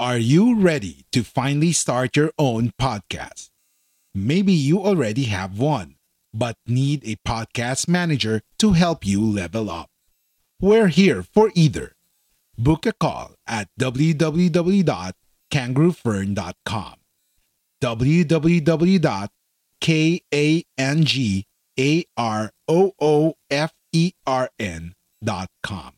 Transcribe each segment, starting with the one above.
Are you ready to finally start your own podcast? Maybe you already have one, but need a podcast manager to help you level up. We're here for either. Book a call at www.kangaroofern.com. www.kangaroofern.com.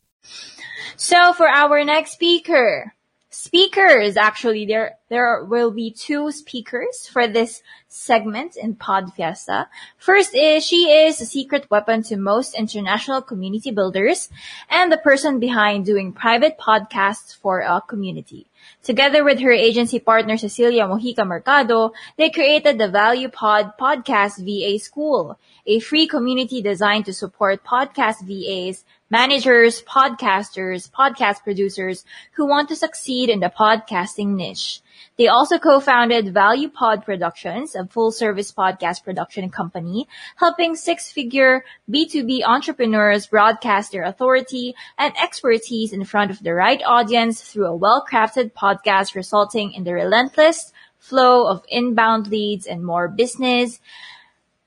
So for our next speaker, speakers actually there there will be two speakers for this segment in Pod Fiesta. First is she is a secret weapon to most international community builders and the person behind doing private podcasts for a community. Together with her agency partner Cecilia Mojica Mercado, they created the Value Pod Podcast VA School, a free community designed to support podcast VAs managers, podcasters, podcast producers who want to succeed in the podcasting niche. They also co-founded Value Pod Productions, a full-service podcast production company, helping six-figure B2B entrepreneurs broadcast their authority and expertise in front of the right audience through a well-crafted podcast resulting in the relentless flow of inbound leads and more business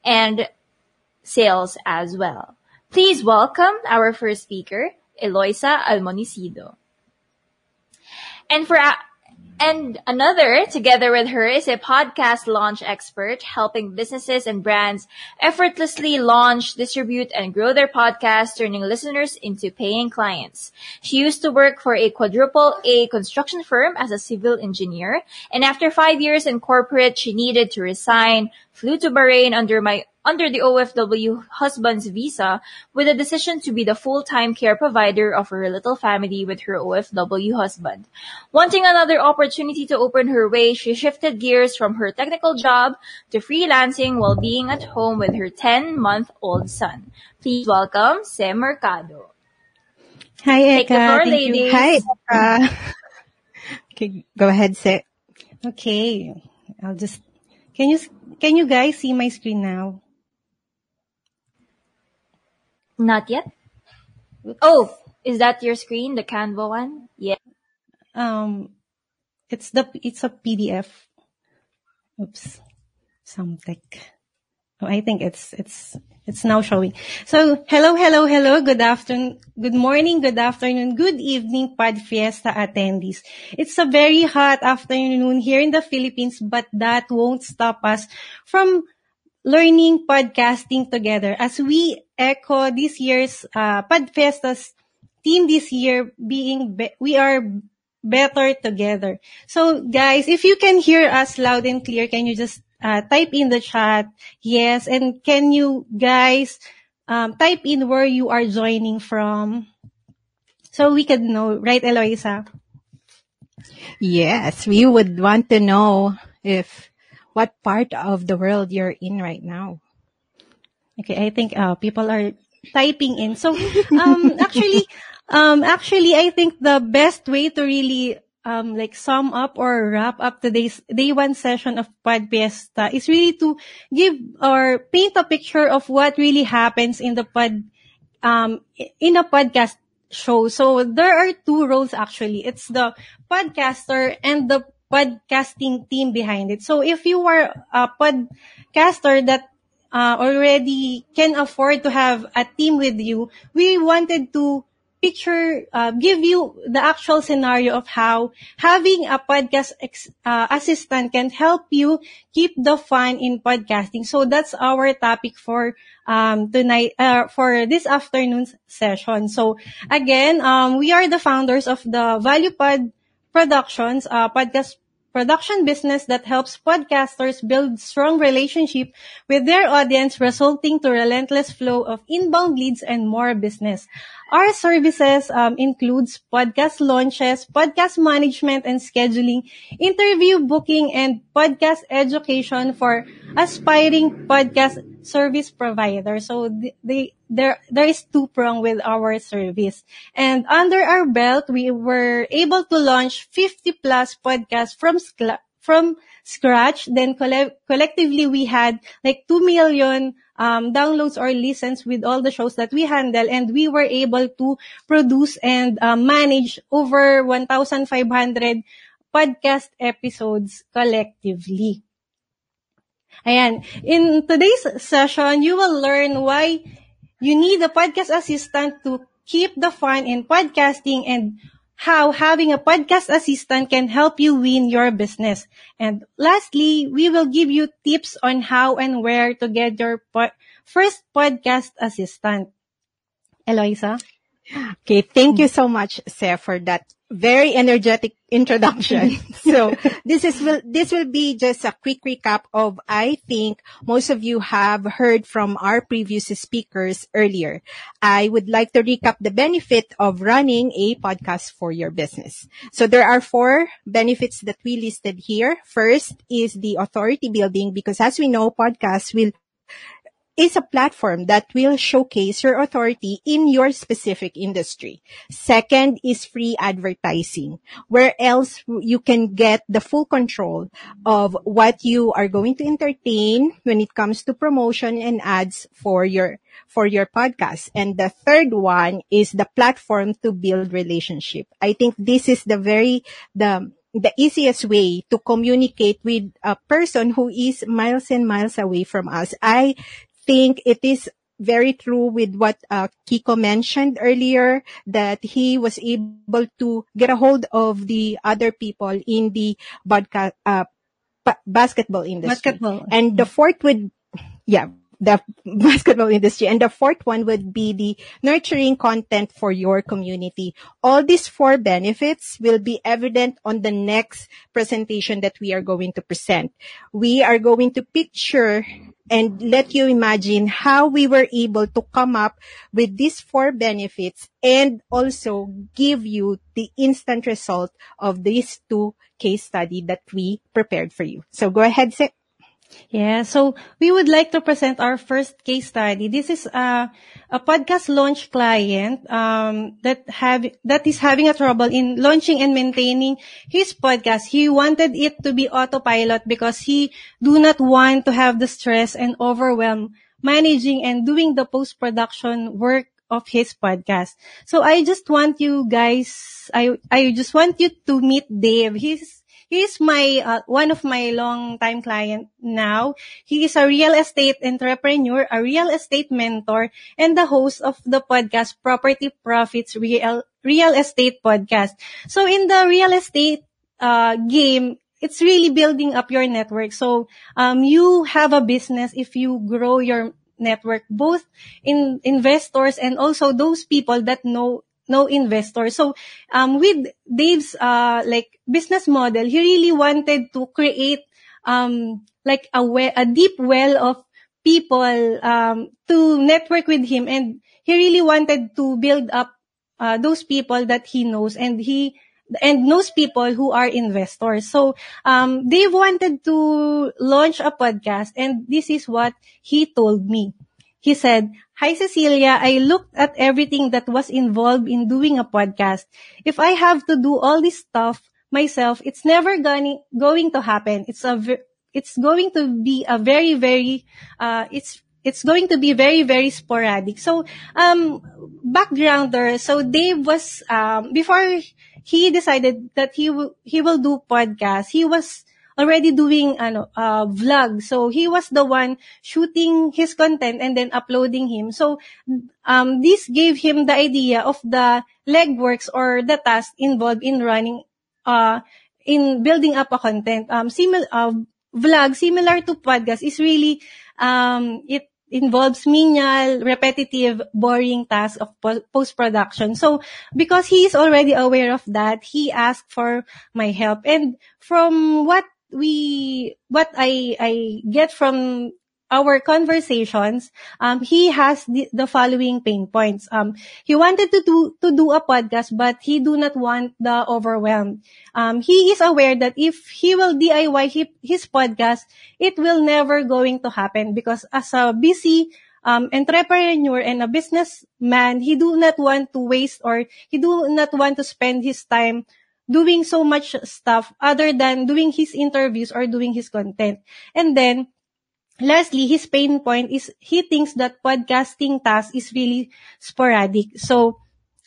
and sales as well. Please welcome our first speaker, Eloisa Almonicido. And for and another, together with her, is a podcast launch expert helping businesses and brands effortlessly launch, distribute, and grow their podcasts, turning listeners into paying clients. She used to work for a quadruple A construction firm as a civil engineer, and after five years in corporate, she needed to resign, flew to Bahrain under my under the OFW husband's visa with a decision to be the full-time care provider of her little family with her OFW husband. Wanting another opportunity to open her way, she shifted gears from her technical job to freelancing while being at home with her 10-month-old son. Please welcome Sam Mercado. Hi, Eka. Take the floor, Thank you. Hi, Eka. okay, go ahead, Seth. Okay, I'll just. Can you can you guys see my screen now? Not yet? Oh, is that your screen, the Canva one? Yeah. Um, it's the it's a PDF. Oops, some tech. I think it's it's it's now showing. So hello, hello, hello. Good afternoon, good morning, good afternoon, good evening, Pod Fiesta attendees. It's a very hot afternoon here in the Philippines, but that won't stop us from learning podcasting together as we echo this year's uh, Pod Fiesta's theme this year being be- we are better together. So guys, if you can hear us loud and clear, can you just uh, type in the chat yes and can you guys um, type in where you are joining from so we can know, right Eloisa? Yes, we would want to know if what part of the world you're in right now. Okay, I think uh, people are typing in. So, um, actually, um, actually, I think the best way to really um, like sum up or wrap up today's day one session of Pod Fiesta is really to give or paint a picture of what really happens in the pod, um, in a podcast show. So there are two roles actually. It's the podcaster and the podcasting team behind it. So if you are a podcaster that uh, already can afford to have a team with you, we wanted to picture, uh, give you the actual scenario of how having a podcast ex- uh, assistant can help you keep the fun in podcasting. So that's our topic for um, tonight, uh, for this afternoon's session. So again, um, we are the founders of the Value Pod Productions, uh, podcast production business that helps podcasters build strong relationship with their audience resulting to relentless flow of inbound leads and more business. Our services um, includes podcast launches, podcast management and scheduling, interview booking, and podcast education for aspiring podcast service providers. So they, there there is two prong with our service. And under our belt, we were able to launch 50 plus podcasts from from scratch. Then coll- collectively, we had like 2 million um, downloads or listens with all the shows that we handle. And we were able to produce and uh, manage over 1,500 podcast episodes collectively. Ayan. In today's session, you will learn why you need a podcast assistant to keep the fun in podcasting and how having a podcast assistant can help you win your business. And lastly, we will give you tips on how and where to get your po- first podcast assistant. Eloisa? Okay, thank you so much, Seth, for that very energetic introduction. so this is will this will be just a quick recap of I think most of you have heard from our previous speakers earlier. I would like to recap the benefit of running a podcast for your business. So there are four benefits that we listed here. First is the authority building because as we know podcasts will is a platform that will showcase your authority in your specific industry. Second is free advertising, where else you can get the full control of what you are going to entertain when it comes to promotion and ads for your for your podcast. And the third one is the platform to build relationship. I think this is the very the the easiest way to communicate with a person who is miles and miles away from us. I think it is very true with what uh, Kiko mentioned earlier that he was able to get a hold of the other people in the badca- uh, ba- basketball industry. Basketball. And the fourth would, yeah, the basketball industry. And the fourth one would be the nurturing content for your community. All these four benefits will be evident on the next presentation that we are going to present. We are going to picture and let you imagine how we were able to come up with these four benefits and also give you the instant result of these two case study that we prepared for you. So go ahead. Yeah, so we would like to present our first case study. This is a, a podcast launch client um, that have that is having a trouble in launching and maintaining his podcast. He wanted it to be autopilot because he do not want to have the stress and overwhelm managing and doing the post production work of his podcast. So I just want you guys, I I just want you to meet Dave. He's He's my uh, one of my long time client now. He is a real estate entrepreneur, a real estate mentor, and the host of the podcast Property Profits Real Real Estate Podcast. So in the real estate uh, game, it's really building up your network. So um, you have a business if you grow your network, both in investors and also those people that know no investor. So, um, with Dave's, uh, like business model, he really wanted to create, um, like a we- a deep well of people, um, to network with him. And he really wanted to build up, uh, those people that he knows and he, and knows people who are investors. So, um, Dave wanted to launch a podcast and this is what he told me. He said, Hi Cecilia, I looked at everything that was involved in doing a podcast. If I have to do all this stuff myself, it's never going going to happen. It's a it's going to be a very very uh it's it's going to be very very sporadic. So um backgrounder, so Dave was um before he decided that he will he will do podcast. He was already doing ano uh, vlog. So he was the one shooting his content and then uploading him. So um, this gave him the idea of the legworks or the task involved in running uh, in building up a content. Um, similar uh, vlog similar to podcast is really um, it involves menial, repetitive, boring tasks of post-production. So, because he is already aware of that, he asked for my help. And from what we what I I get from our conversations, um, he has the, the following pain points. Um, he wanted to do to do a podcast, but he do not want the overwhelm. Um, he is aware that if he will DIY his, his podcast, it will never going to happen because as a busy um, entrepreneur and a businessman, he do not want to waste or he do not want to spend his time doing so much stuff other than doing his interviews or doing his content. And then, lastly, his pain point is he thinks that podcasting task is really sporadic. So,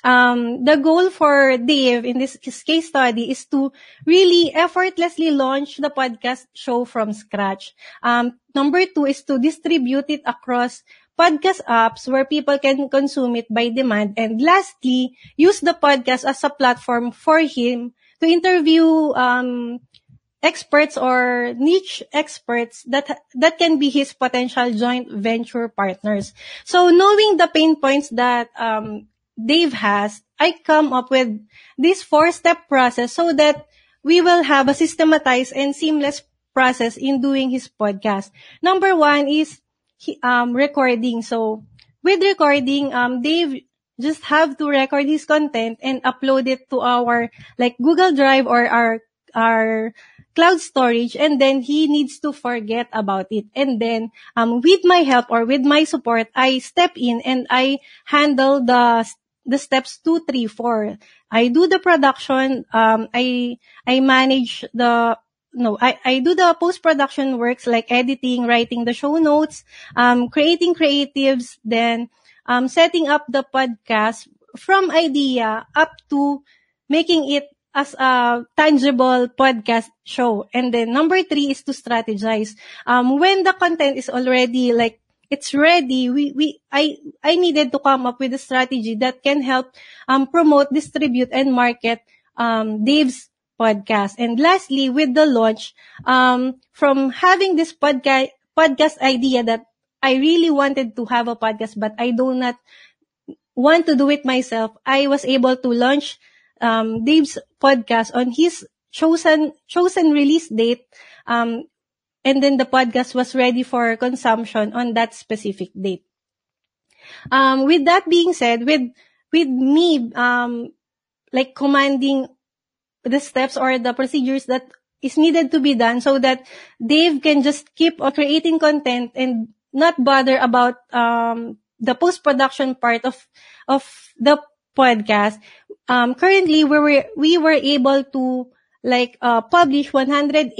um, the goal for Dave in this case study is to really effortlessly launch the podcast show from scratch. Um, number two is to distribute it across podcast apps where people can consume it by demand. And lastly, use the podcast as a platform for him to interview um, experts or niche experts that that can be his potential joint venture partners. So knowing the pain points that um, Dave has, I come up with this four-step process so that we will have a systematized and seamless process in doing his podcast. Number one is um, recording. So with recording, um, Dave just have to record his content and upload it to our like Google Drive or our our cloud storage and then he needs to forget about it. And then um, with my help or with my support, I step in and I handle the the steps two, three, four. I do the production. Um, I I manage the no, I, I do the post-production works like editing, writing the show notes, um, creating creatives, then um, setting up the podcast from idea up to making it as a tangible podcast show. And then number three is to strategize. Um, when the content is already like it's ready, we, we, I, I needed to come up with a strategy that can help, um, promote, distribute, and market, um, Dave's podcast. And lastly, with the launch, um, from having this podcast, podcast idea that I really wanted to have a podcast, but I do not want to do it myself, I was able to launch, um, Dave's podcast on his chosen, chosen release date, um, and then the podcast was ready for consumption on that specific date. Um, with that being said, with with me um, like commanding the steps or the procedures that is needed to be done so that Dave can just keep on creating content and not bother about um, the post production part of of the podcast. Um, currently, we were we were able to like uh, publish 180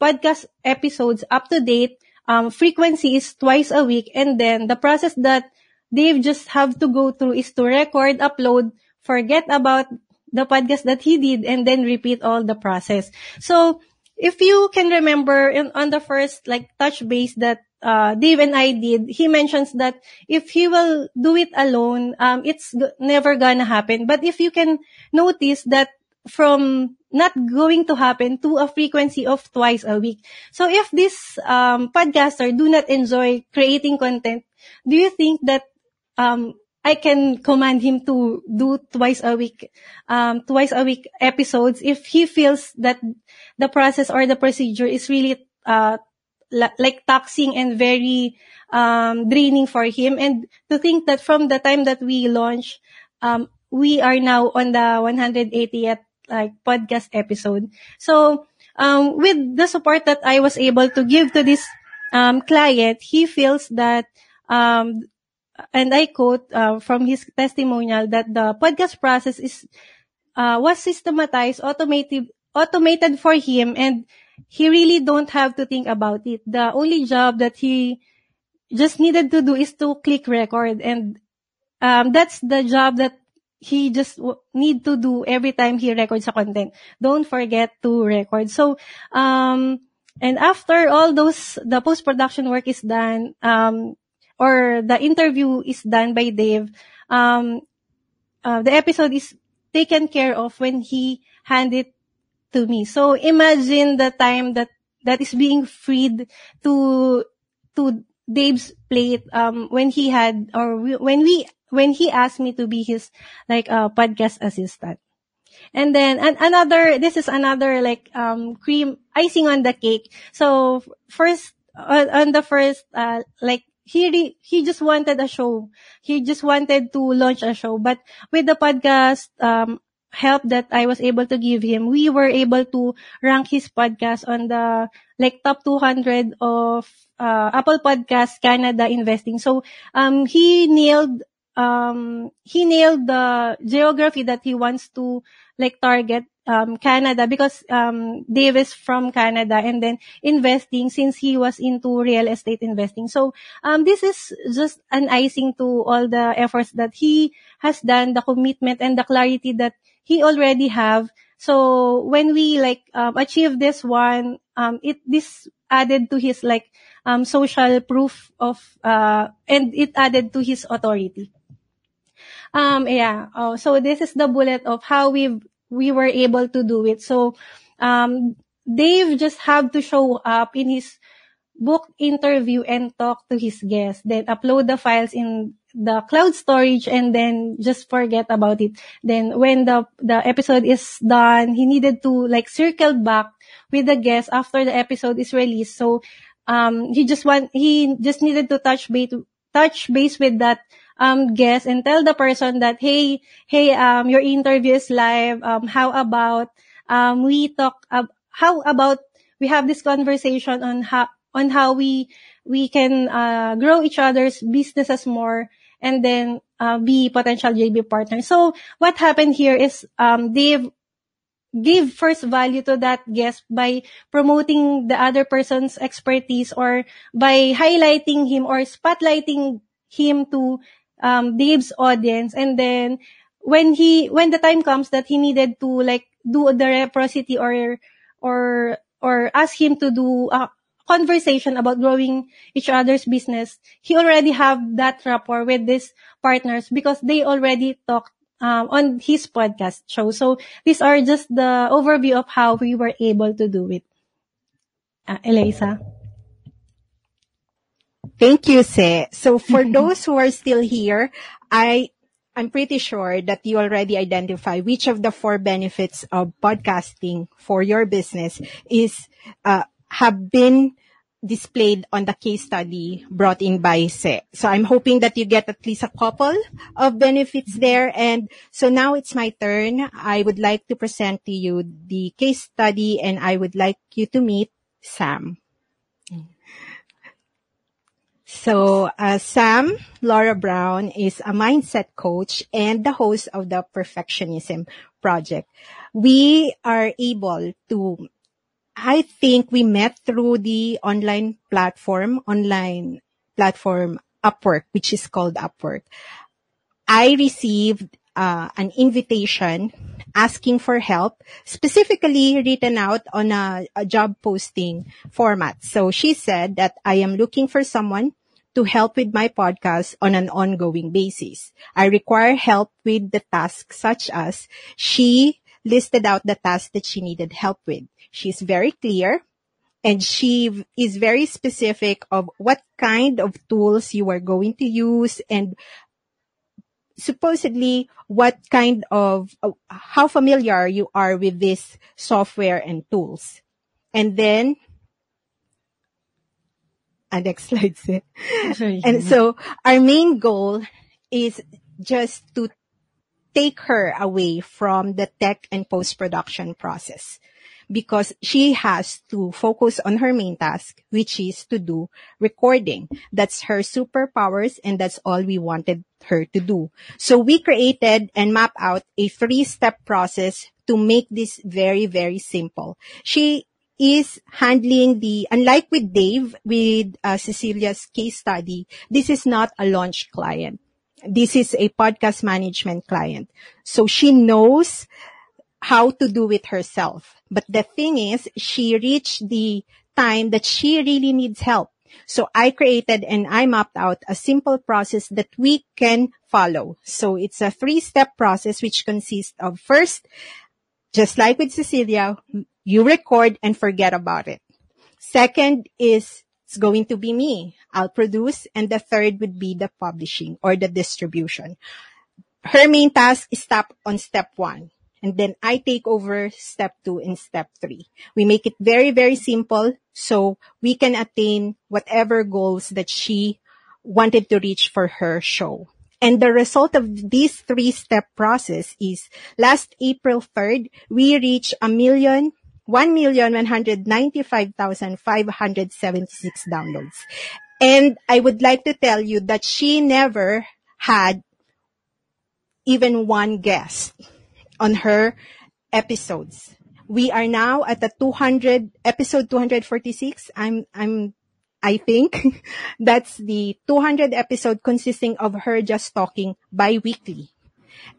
podcast episodes up to date. Um, frequency is twice a week. And then the process that Dave just have to go through is to record, upload, forget about the podcast that he did, and then repeat all the process. So if you can remember in, on the first like touch base that uh, Dave and I did, he mentions that if he will do it alone, um, it's g- never gonna happen. But if you can notice that from not going to happen to a frequency of twice a week. So if this um, podcaster do not enjoy creating content, do you think that um, I can command him to do twice a week, um, twice a week episodes if he feels that the process or the procedure is really uh, like taxing and very um, draining for him. And to think that from the time that we launch, um, we are now on the 180th like podcast episode. So um, with the support that I was able to give to this um, client, he feels that um, and I quote uh, from his testimonial that the podcast process is uh, was systematized, automated, automated for him, and he really don't have to think about it. The only job that he just needed to do is to click record, and um, that's the job that he just w- need to do every time he records a content. Don't forget to record. So, um, and after all those, the post-production work is done, um, or the interview is done by Dave, um, uh, the episode is taken care of when he hand it to me. So imagine the time that that is being freed to to Dave's plate um, when he had or when we when he asked me to be his like uh, podcast assistant. And then an- another this is another like um cream icing on the cake. So first on, on the first uh like he re- he just wanted a show. He just wanted to launch a show, but with the podcast um help that I was able to give him, we were able to rank his podcast on the like top 200 of uh, Apple Podcast Canada investing. So um he nailed um he nailed the geography that he wants to like target um, Canada because um, Dave is from Canada and then investing since he was into real estate investing. So um, this is just an icing to all the efforts that he has done, the commitment and the clarity that he already have. So when we like um, achieve this one, um, it this added to his like um, social proof of uh, and it added to his authority. Um, yeah. Oh, so this is the bullet of how we we were able to do it. So, um, Dave just had to show up in his book interview and talk to his guests, then upload the files in the cloud storage and then just forget about it. Then when the, the episode is done, he needed to like circle back with the guest after the episode is released. So, um, he just want, he just needed to touch base, touch base with that um, guest and tell the person that, hey, hey, um, your interview is live. Um, how about, um, we talk, uh, how about we have this conversation on how, on how we, we can, uh, grow each other's businesses more and then, uh, be potential JV partners. So what happened here is, um, they've, give first value to that guest by promoting the other person's expertise or by highlighting him or spotlighting him to um, Dave's audience. And then when he, when the time comes that he needed to like do the reciprocity or, or, or ask him to do a conversation about growing each other's business, he already have that rapport with these partners because they already talked um, on his podcast show. So these are just the overview of how we were able to do it. Uh, Eloisa. Thank you, Se. So for those who are still here, I I'm pretty sure that you already identify which of the four benefits of podcasting for your business is uh, have been displayed on the case study brought in by Se. So I'm hoping that you get at least a couple of benefits there. And so now it's my turn. I would like to present to you the case study and I would like you to meet Sam. So, uh, Sam Laura Brown is a mindset coach and the host of the Perfectionism Project. We are able to, I think we met through the online platform, online platform Upwork, which is called Upwork. I received uh, an invitation asking for help, specifically written out on a, a job posting format. So she said that I am looking for someone to help with my podcast on an ongoing basis. I require help with the tasks such as she listed out the tasks that she needed help with. She's very clear and she is very specific of what kind of tools you are going to use and supposedly what kind of how familiar you are with this software and tools. And then and next slide, and so our main goal is just to take her away from the tech and post-production process because she has to focus on her main task, which is to do recording. That's her superpowers and that's all we wanted her to do. So we created and mapped out a three-step process to make this very, very simple. She is handling the, unlike with Dave, with uh, Cecilia's case study, this is not a launch client. This is a podcast management client. So she knows how to do it herself. But the thing is, she reached the time that she really needs help. So I created and I mapped out a simple process that we can follow. So it's a three step process which consists of first, just like with Cecilia, you record and forget about it. Second is it's going to be me. I'll produce. And the third would be the publishing or the distribution. Her main task is stop on step one. And then I take over step two and step three. We make it very, very simple so we can attain whatever goals that she wanted to reach for her show. And the result of this three step process is last April 3rd, we reached a million 1,195,576 downloads. And I would like to tell you that she never had even one guest on her episodes. We are now at the 200 episode 246. I'm I'm I think that's the 200 episode consisting of her just talking bi-weekly.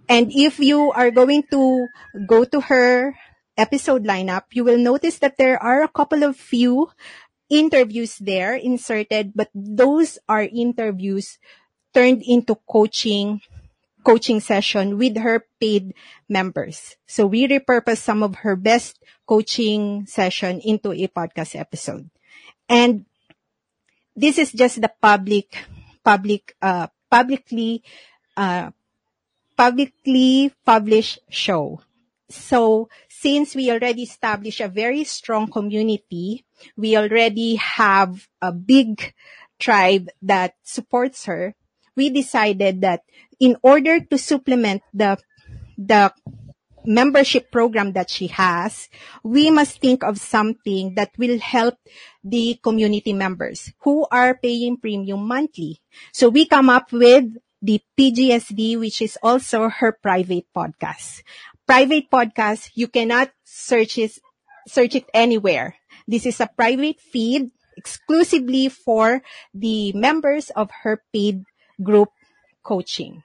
And if you are going to go to her episode lineup, you will notice that there are a couple of few interviews there inserted, but those are interviews turned into coaching coaching session with her paid members. So we repurpose some of her best coaching session into a podcast episode. And this is just the public, public, uh, publicly, uh, publicly published show. So since we already established a very strong community, we already have a big tribe that supports her. We decided that in order to supplement the, the membership program that she has, we must think of something that will help the community members who are paying premium monthly. So we come up with the PGSD, which is also her private podcast. Private podcast, you cannot search it, search it anywhere. This is a private feed exclusively for the members of her paid group coaching.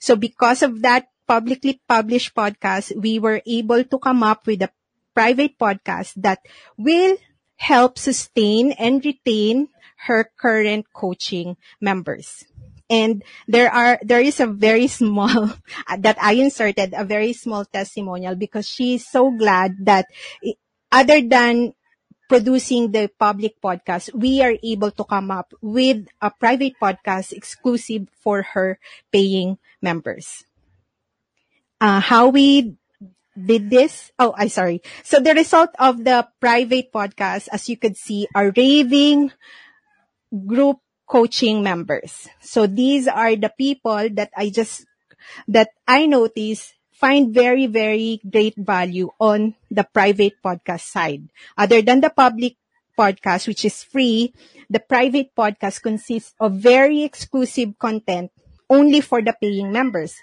So because of that publicly published podcast, we were able to come up with a private podcast that will help sustain and retain her current coaching members. And there are, there is a very small, that I inserted a very small testimonial because she is so glad that other than producing the public podcast, we are able to come up with a private podcast exclusive for her paying members. Uh, how we did this? Oh, I sorry. So the result of the private podcast, as you could see, are raving group coaching members. So these are the people that I just, that I notice find very, very great value on the private podcast side. Other than the public podcast, which is free, the private podcast consists of very exclusive content only for the paying members.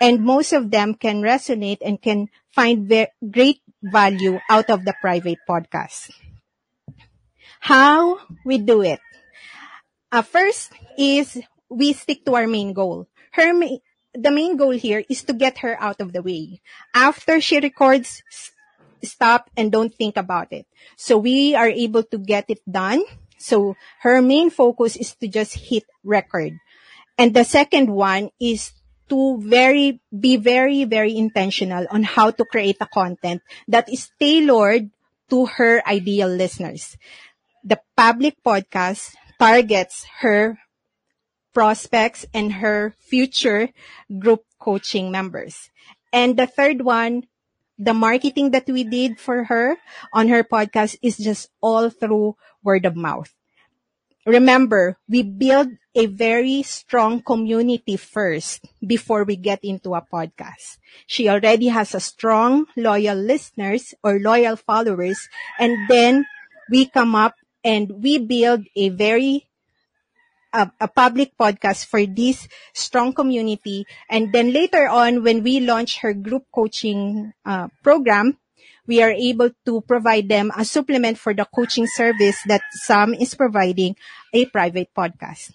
And most of them can resonate and can find very great value out of the private podcast. How we do it? Uh, first is we stick to our main goal. Her, ma- the main goal here is to get her out of the way. After she records, stop and don't think about it. So we are able to get it done. So her main focus is to just hit record. And the second one is to very, be very, very intentional on how to create a content that is tailored to her ideal listeners. The public podcast targets her prospects and her future group coaching members. And the third one, the marketing that we did for her on her podcast is just all through word of mouth. Remember, we build a very strong community first before we get into a podcast. She already has a strong, loyal listeners or loyal followers. And then we come up and we build a very a, a, public podcast for this strong community. And then later on, when we launch her group coaching uh, program, we are able to provide them a supplement for the coaching service that Sam is providing a private podcast.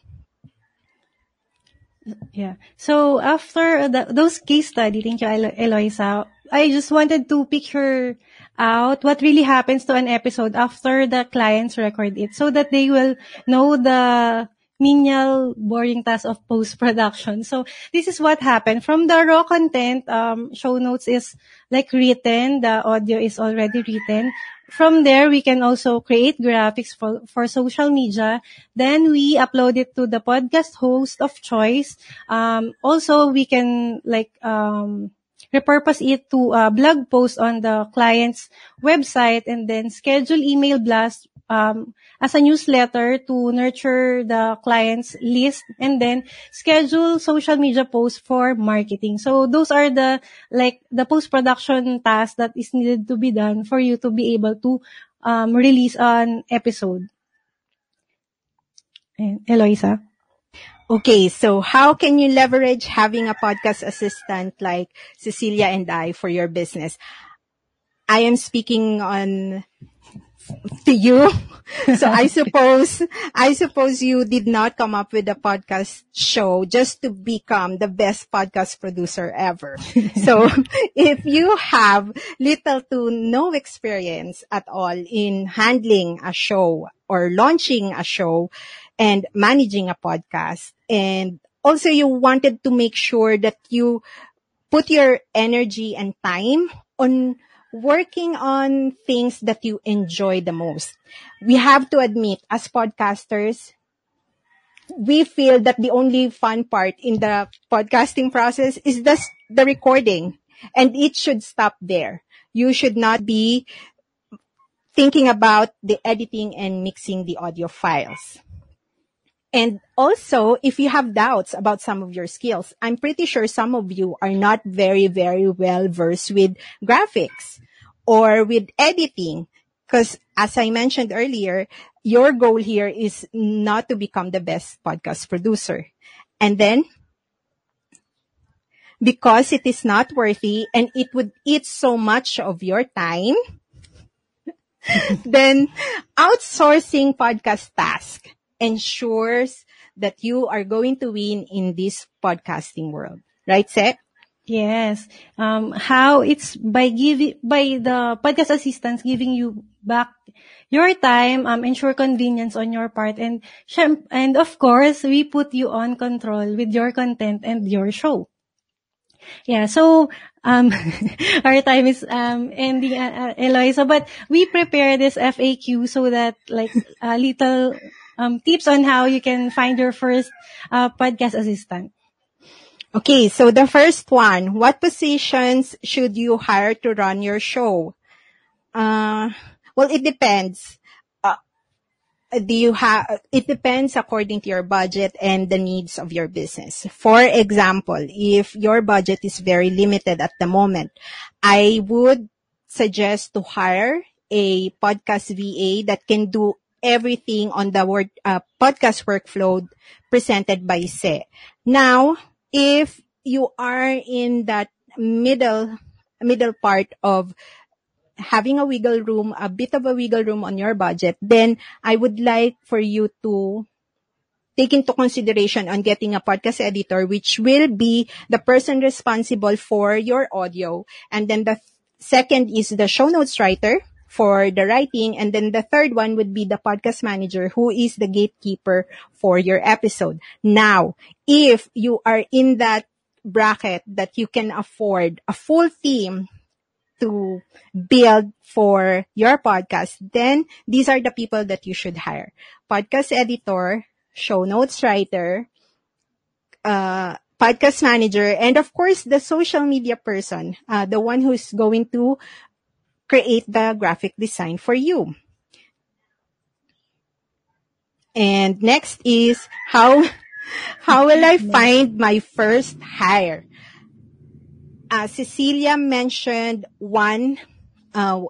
Yeah. So after the, those case study, thank you, Eloisa. I just wanted to picture out what really happens to an episode after the clients record it so that they will know the menial, boring task of post-production. So this is what happened. From the raw content, um, show notes is like written, the audio is already written. From there, we can also create graphics for, for social media. Then we upload it to the podcast host of choice. Um, also, we can like, um, repurpose it to a blog post on the client's website and then schedule email blast um, as a newsletter to nurture the client's list and then schedule social media posts for marketing. So those are the like the post-production tasks that is needed to be done for you to be able to um, release an episode. And Eloisa? Okay, so how can you leverage having a podcast assistant like Cecilia and I for your business? I am speaking on to you. so I suppose, I suppose you did not come up with a podcast show just to become the best podcast producer ever. so if you have little to no experience at all in handling a show or launching a show and managing a podcast and also you wanted to make sure that you put your energy and time on working on things that you enjoy the most. We have to admit, as podcasters, we feel that the only fun part in the podcasting process is the, the recording and it should stop there. You should not be thinking about the editing and mixing the audio files. And also, if you have doubts about some of your skills, I'm pretty sure some of you are not very, very well versed with graphics or with editing. Because as I mentioned earlier, your goal here is not to become the best podcast producer. And then, because it is not worthy and it would eat so much of your time, then outsourcing podcast task ensures that you are going to win in this podcasting world. Right, Seth? Yes. Um, how it's by giving, by the podcast assistants giving you back your time, um, ensure convenience on your part and, and of course, we put you on control with your content and your show. Yeah, so um, our time is um, ending, uh, uh, Eloisa, but we prepare this FAQ so that like a little um, tips on how you can find your first uh, podcast assistant. Okay, so the first one, what positions should you hire to run your show? Uh, well, it depends. Uh, do you have, it depends according to your budget and the needs of your business. For example, if your budget is very limited at the moment, I would suggest to hire a podcast VA that can do everything on the word uh, podcast workflow presented by Se. Now, if you are in that middle middle part of having a wiggle room, a bit of a wiggle room on your budget, then I would like for you to take into consideration on getting a podcast editor, which will be the person responsible for your audio. And then the second is the show notes writer for the writing. And then the third one would be the podcast manager who is the gatekeeper for your episode. Now, if you are in that bracket that you can afford a full team to build for your podcast, then these are the people that you should hire. Podcast editor, show notes writer, uh, podcast manager, and of course the social media person, uh, the one who's going to create the graphic design for you. And next is how, how will I find my first hire? Uh, Cecilia mentioned one, uh,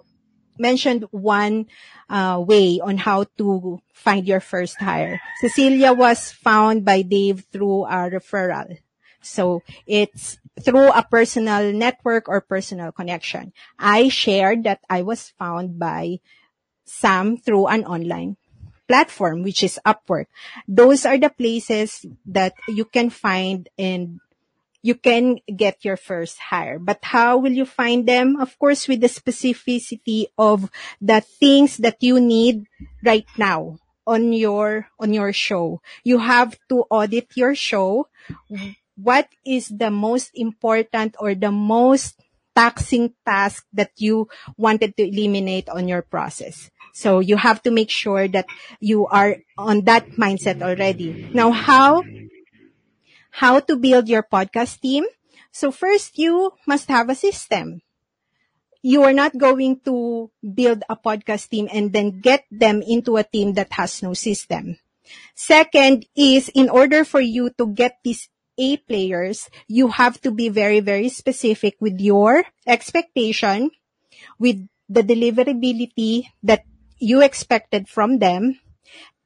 mentioned one uh, way on how to find your first hire. Cecilia was found by Dave through a referral. So it's through a personal network or personal connection. I shared that I was found by Sam through an online platform, which is Upwork. Those are the places that you can find and you can get your first hire. But how will you find them? Of course, with the specificity of the things that you need right now on your, on your show. You have to audit your show what is the most important or the most taxing task that you wanted to eliminate on your process. So you have to make sure that you are on that mindset already. Now, how, how to build your podcast team? So first, you must have a system. You are not going to build a podcast team and then get them into a team that has no system. Second is in order for you to get this a players, you have to be very, very specific with your expectation, with the deliverability that you expected from them.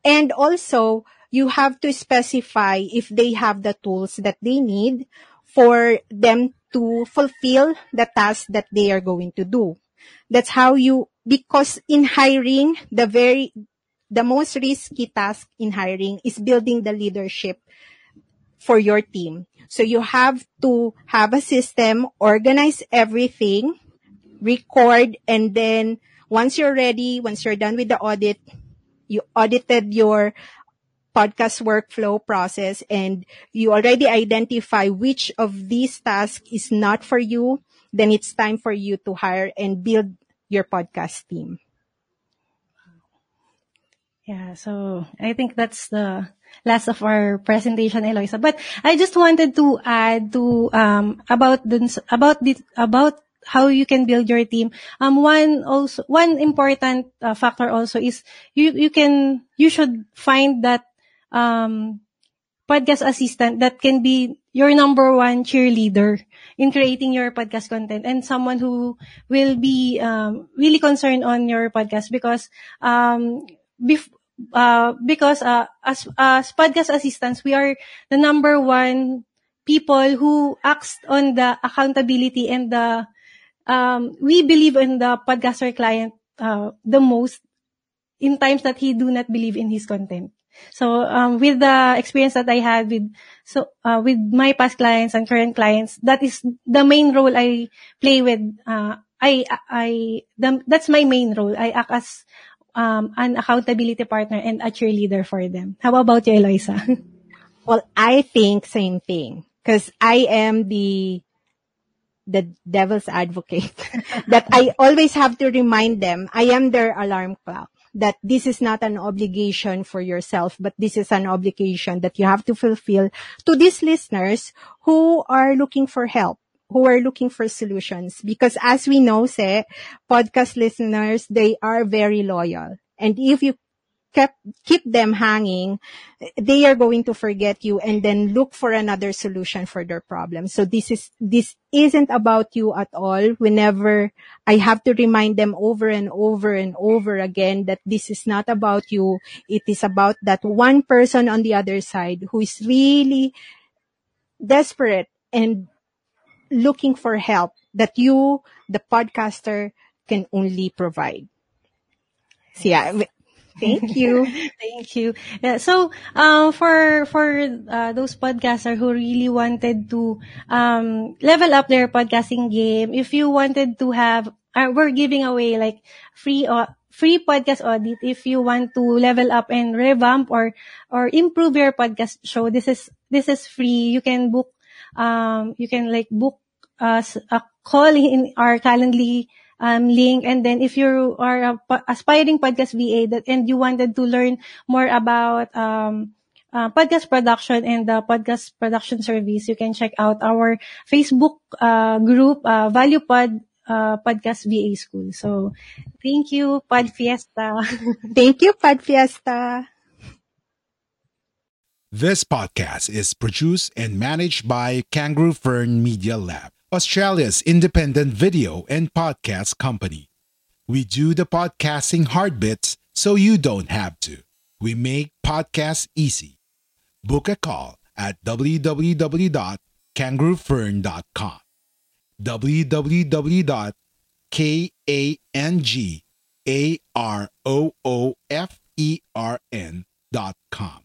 And also, you have to specify if they have the tools that they need for them to fulfill the task that they are going to do. That's how you, because in hiring, the very, the most risky task in hiring is building the leadership for your team. So you have to have a system, organize everything, record, and then once you're ready, once you're done with the audit, you audited your podcast workflow process and you already identify which of these tasks is not for you, then it's time for you to hire and build your podcast team. Yeah, so I think that's the last of our presentation, Eloisa. But I just wanted to add to um about the about the about how you can build your team. Um, one also one important uh, factor also is you you can you should find that um podcast assistant that can be your number one cheerleader in creating your podcast content and someone who will be um, really concerned on your podcast because um, bef- uh, because uh, as as podcast assistants we are the number one people who acts on the accountability and the um, we believe in the podcaster client uh, the most in times that he do not believe in his content. So um, with the experience that I had with so uh, with my past clients and current clients, that is the main role I play with. Uh, I I the, that's my main role. I act as um, an accountability partner and a cheerleader for them. How about you, Eloisa? Well, I think same thing because I am the the devil's advocate that I always have to remind them I am their alarm clock that this is not an obligation for yourself, but this is an obligation that you have to fulfill to these listeners who are looking for help, who are looking for solutions. Because as we know, say, podcast listeners, they are very loyal. And if you kept, keep them hanging, they are going to forget you and then look for another solution for their problem. So this is, this isn't about you at all. Whenever I have to remind them over and over and over again that this is not about you. It is about that one person on the other side who is really desperate and looking for help that you, the podcaster, can only provide. So yeah, Thank you. Thank you. Yeah, so, um, for for uh, those podcasters who really wanted to um, level up their podcasting game, if you wanted to have, uh, we're giving away like free uh, free podcast audit if you want to level up and revamp or or improve your podcast show. This is this is free. You can book, um, you can like book us a call in our Calendly um, link. And then if you are a aspiring podcast VA that, and you wanted to learn more about, um, uh, podcast production and the podcast production service, you can check out our Facebook uh, group, uh, Valuepod uh, Podcast VA School. So, thank you, Pod Fiesta. thank you, Pod Fiesta. This podcast is produced and managed by Kangaroo Fern Media Lab. Australia's independent video and podcast company. We do the podcasting hard bits so you don't have to. We make podcasts easy. Book a call at www.kangaroofern.com. www.kangaroofern.com.